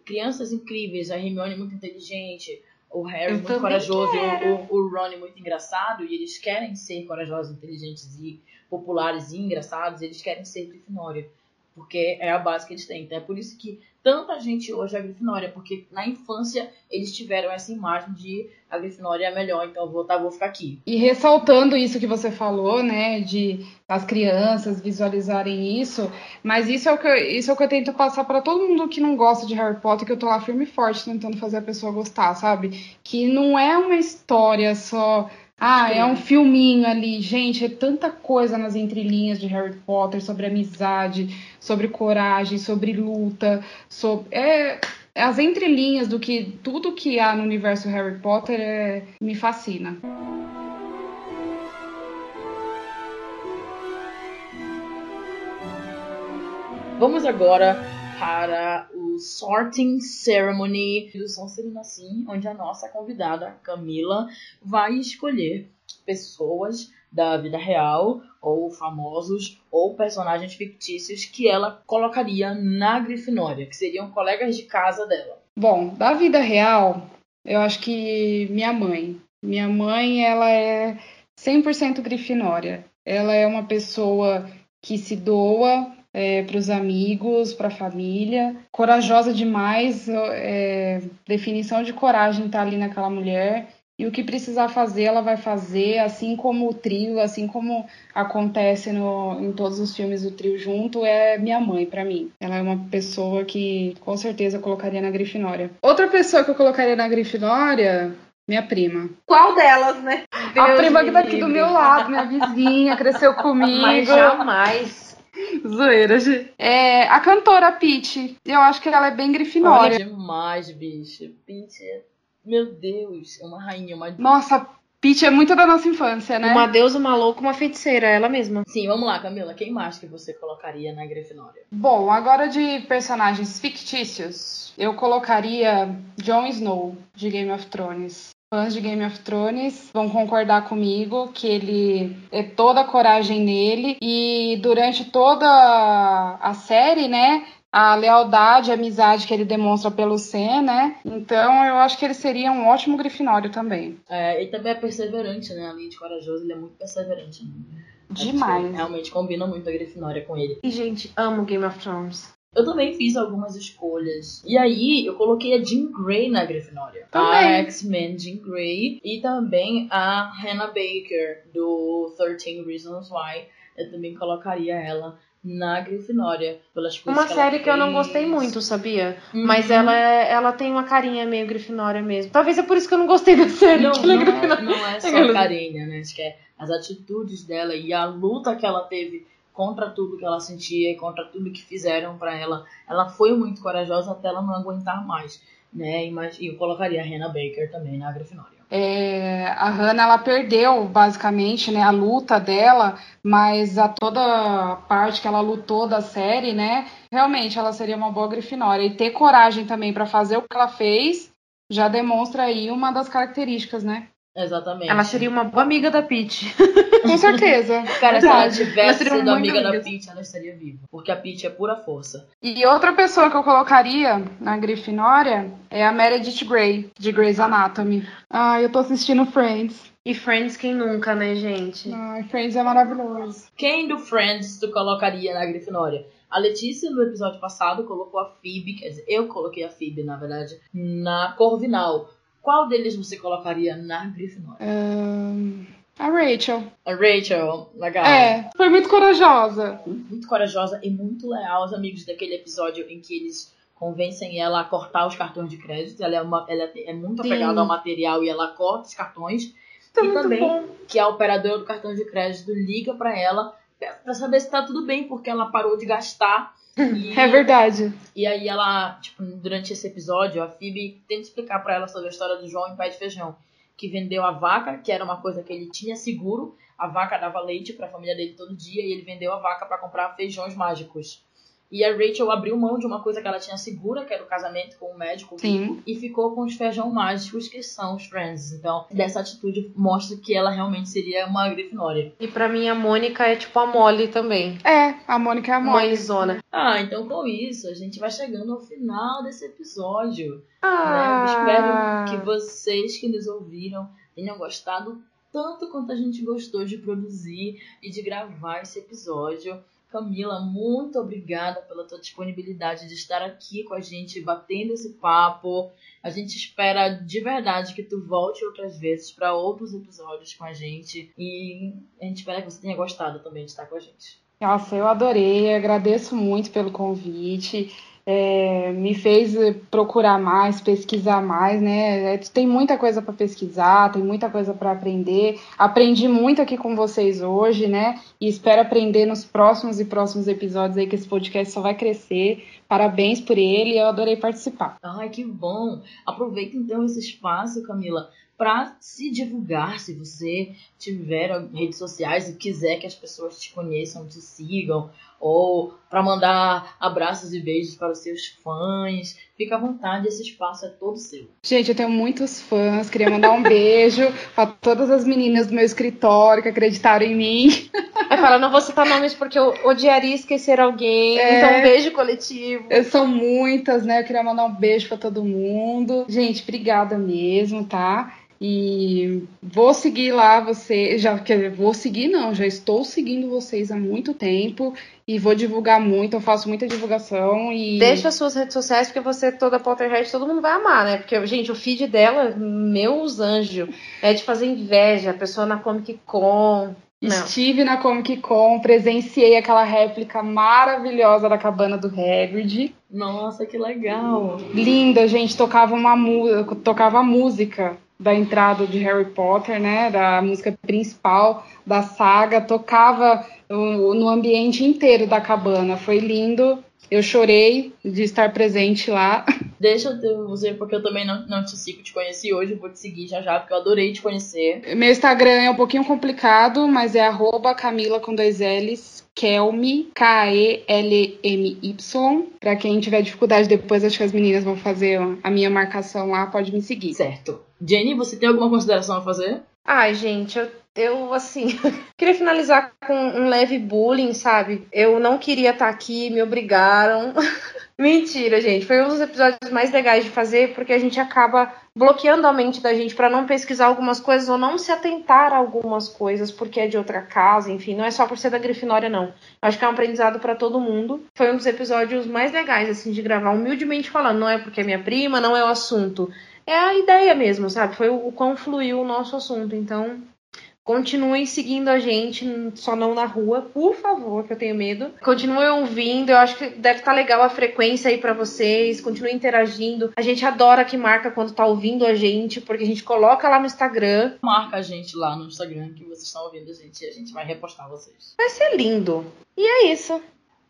crianças incríveis, a Hermione muito inteligente, o Harry Eu muito corajoso, o, o, o Ron muito engraçado, e eles querem ser corajosos, inteligentes e populares e engraçados, eles querem ser Grifinória. Porque é a base que eles têm. Então é por isso que tanta gente hoje é Grifinória, porque na infância eles tiveram essa imagem de a Grifinória é a melhor, então vou, tá, vou ficar aqui. E ressaltando isso que você falou, né, de as crianças visualizarem isso, mas isso é o que eu, isso é o que eu tento passar pra todo mundo que não gosta de Harry Potter, que eu tô lá firme e forte tentando fazer a pessoa gostar, sabe? Que não é uma história só ah, é um filminho ali. Gente, é tanta coisa nas entrelinhas de Harry Potter sobre amizade, sobre coragem, sobre luta, sobre. É, as entrelinhas do que tudo que há no universo Harry Potter é, me fascina. Vamos agora para o Sorting Ceremony do Sonserina Assim, onde a nossa convidada Camila vai escolher pessoas da vida real ou famosos ou personagens fictícios que ela colocaria na Grifinória, que seriam colegas de casa dela. Bom, da vida real, eu acho que minha mãe. Minha mãe, ela é 100% Grifinória. Ela é uma pessoa que se doa é, para os amigos, para a família. Corajosa demais, é, definição de coragem tá ali naquela mulher. E o que precisar fazer, ela vai fazer, assim como o trio, assim como acontece no, em todos os filmes do trio junto, é minha mãe para mim. Ela é uma pessoa que com certeza eu colocaria na Grifinória. Outra pessoa que eu colocaria na Grifinória, minha prima. Qual delas, né? Deus a prima que tá aqui do meu lado, minha vizinha, cresceu comigo. Mas jamais. Zoeira, gente. É, a cantora Peach. Eu acho que ela é bem grifinória. Olha demais, bicho. Peach é... Meu Deus, é uma rainha, uma... Nossa, Peach é muito da nossa infância, né? Uma deusa, uma louca, uma feiticeira, ela mesma. Sim, vamos lá, Camila. Quem mais que você colocaria na Grifinória? Bom, agora de personagens fictícios, eu colocaria Jon Snow, de Game of Thrones fãs de Game of Thrones vão concordar comigo que ele é toda a coragem nele e durante toda a série, né, a lealdade, a amizade que ele demonstra pelo Sam, né? Então eu acho que ele seria um ótimo grifinório também. É, ele também é perseverante, né? Além de corajoso, ele é muito perseverante. Né? Demais. Realmente combina muito a Grifinória com ele. E, gente, amo Game of Thrones. Eu também fiz algumas escolhas. E aí, eu coloquei a Jean Grey na Grifinória. Também. A X-Men Jean Grey. E também a Hannah Baker, do 13 Reasons Why. Eu também colocaria ela na Grifinória. Pelas coisas Uma que série que eu não gostei muito, sabia? Uhum. Mas ela, ela tem uma carinha meio Grifinória mesmo. Talvez é por isso que eu não gostei da série. Não, é não, é, não é só a carinha, né? Acho que é as atitudes dela e a luta que ela teve contra tudo que ela sentia e contra tudo que fizeram pra ela. Ela foi muito corajosa até ela não aguentar mais, né? E eu colocaria a Hannah Baker também na Grifinória. É, a Hannah ela perdeu basicamente né, a luta dela, mas a toda a parte que ela lutou da série, né? Realmente ela seria uma boa Grifinória. E ter coragem também para fazer o que ela fez já demonstra aí uma das características, né? Exatamente. Ela seria uma boa amiga da Peach. Com certeza. Cara, se ela tivesse sido amiga da amigas. Peach, ela estaria viva. Porque a Peach é pura força. E outra pessoa que eu colocaria na Grifinória é a Meredith Grey, de Grey's Anatomy. Ai, eu tô assistindo Friends. E Friends, quem nunca, né, gente? Ai, Friends é maravilhoso. Quem do Friends tu colocaria na Grifinória? A Letícia, no episódio passado, colocou a Phoebe, quer dizer, eu coloquei a Phoebe, na verdade, na Corvinal. Qual deles você colocaria na Grifinória? Ahn, a Rachel. A Rachel, legal. É, foi muito corajosa. Muito corajosa e muito leal aos amigos daquele episódio em que eles convencem ela a cortar os cartões de crédito. Ela é, uma, ela é muito Sim. apegada ao material e ela corta os cartões. É e muito também bom. que a operadora do cartão de crédito liga pra ela pra saber se tá tudo bem, porque ela parou de gastar. E, É verdade. e aí ela, tipo, durante esse episódio, a Phoebe tenta explicar pra ela sobre a história do João em Pé de Feijão, que vendeu a vaca, que era uma coisa que ele tinha seguro, a vaca dava leite pra família dele todo dia e ele vendeu a vaca pra comprar feijões mágicos. E a Rachel abriu mão de uma coisa que ela tinha segura, que era o casamento com o médico rico, Sim. e ficou com os feijão mágicos, que são os Friends. Então, dessa atitude mostra que ela realmente seria uma Grifinória. E pra mim a Mônica é tipo a Molly também. É, a Mônica é a Mônica. Mãezona. Ah, então com isso, a gente vai chegando ao final desse episódio. né? Ah, Eu espero que vocês que nos ouviram tenham gostado tanto quanto a gente gostou de produzir e de gravar esse episódio. Camila, muito obrigada pela tua disponibilidade de estar aqui com a gente, batendo esse papo. A gente espera de verdade que tu volte outras vezes para outros episódios com a gente. E a gente espera que você tenha gostado também de estar com a gente. Nossa, eu adorei, agradeço muito pelo convite. É, me fez eh, procurar mais, pesquisar mais, né? É, Tem muita coisa para pesquisar, tem muita coisa para aprender. Aprendi muito aqui com vocês hoje, né? E espero aprender nos próximos e próximos episódios aí que esse podcast só vai crescer. Parabéns por ele, eu adorei participar. Ai, que bom! Aproveita então esse espaço, Camila, para se divulgar. Se você tiver redes sociais e quiser que as pessoas te conheçam, te sigam, ou para mandar abraços e beijos para os seus fãs. Fica à vontade, esse espaço é todo seu. Gente, eu tenho muitos fãs, queria mandar um beijo para todas as meninas do meu escritório que acreditaram em mim. Vai falar, não vou citar nomes porque eu odiaria esquecer alguém. É, então, um beijo coletivo. São muitas, né? Eu queria mandar um beijo para todo mundo. Gente, obrigada mesmo, tá? E vou seguir lá você, já que vou seguir não, já estou seguindo vocês há muito tempo e vou divulgar muito, eu faço muita divulgação e Deixa as suas redes sociais porque você é toda Potterhead, todo mundo vai amar, né? Porque gente, o feed dela, meus anjos, é de fazer inveja, a pessoa na Comic Con, não. Estive na Comic Con, presenciei aquela réplica maravilhosa da cabana do Hagrid. Nossa, que legal! Linda, gente, tocava uma tocava música da entrada de Harry Potter, né, da música principal da saga, tocava no ambiente inteiro da cabana. Foi lindo. Eu chorei de estar presente lá. Deixa eu dizer, porque eu também não, não te sigo, te conheci hoje, eu vou te seguir já já, porque eu adorei te conhecer. Meu Instagram é um pouquinho complicado, mas é arroba Camila com dois L's, Kelmy, K-E-L-M-Y. Pra quem tiver dificuldade depois, acho que as meninas vão fazer a minha marcação lá, pode me seguir. Certo. Jenny, você tem alguma consideração a fazer? Ai, gente, eu, eu assim, queria finalizar com um leve bullying, sabe? Eu não queria estar aqui, me obrigaram. Mentira, gente. Foi um dos episódios mais legais de fazer, porque a gente acaba bloqueando a mente da gente para não pesquisar algumas coisas ou não se atentar a algumas coisas, porque é de outra casa, enfim, não é só por ser da Grifinória, não. Acho que é um aprendizado para todo mundo. Foi um dos episódios mais legais, assim, de gravar, humildemente falando. Não é porque é minha prima, não é o assunto é a ideia mesmo, sabe? Foi o, o quão fluiu o nosso assunto. Então, continuem seguindo a gente, só não na rua, por favor, que eu tenho medo. Continuem ouvindo, eu acho que deve estar tá legal a frequência aí para vocês. Continuem interagindo. A gente adora que marca quando tá ouvindo a gente, porque a gente coloca lá no Instagram. Marca a gente lá no Instagram que vocês estão ouvindo a gente e a gente vai repostar vocês. Vai ser lindo. E é isso.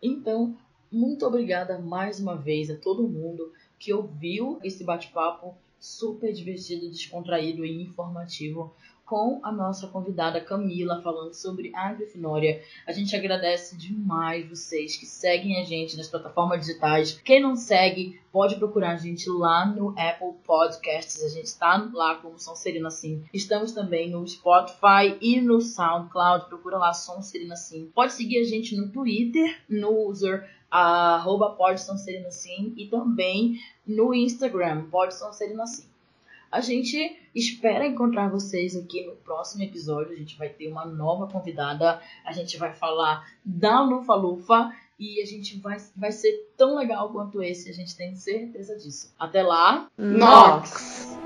Então, muito obrigada mais uma vez a todo mundo que ouviu esse bate-papo super divertido, descontraído e informativo com a nossa convidada Camila falando sobre a Grifinória. A gente agradece demais vocês que seguem a gente nas plataformas digitais. Quem não segue, pode procurar a gente lá no Apple Podcasts. A gente está lá como Serina Sim. Estamos também no Spotify e no SoundCloud. Procura lá Serina Sim. Pode seguir a gente no Twitter, no user arroba pode Sim e também no Instagram, pode Serina Sim. A gente espera encontrar vocês aqui no próximo episódio. A gente vai ter uma nova convidada. A gente vai falar da Lufa Lufa. E a gente vai, vai ser tão legal quanto esse. A gente tem certeza disso. Até lá. Nox!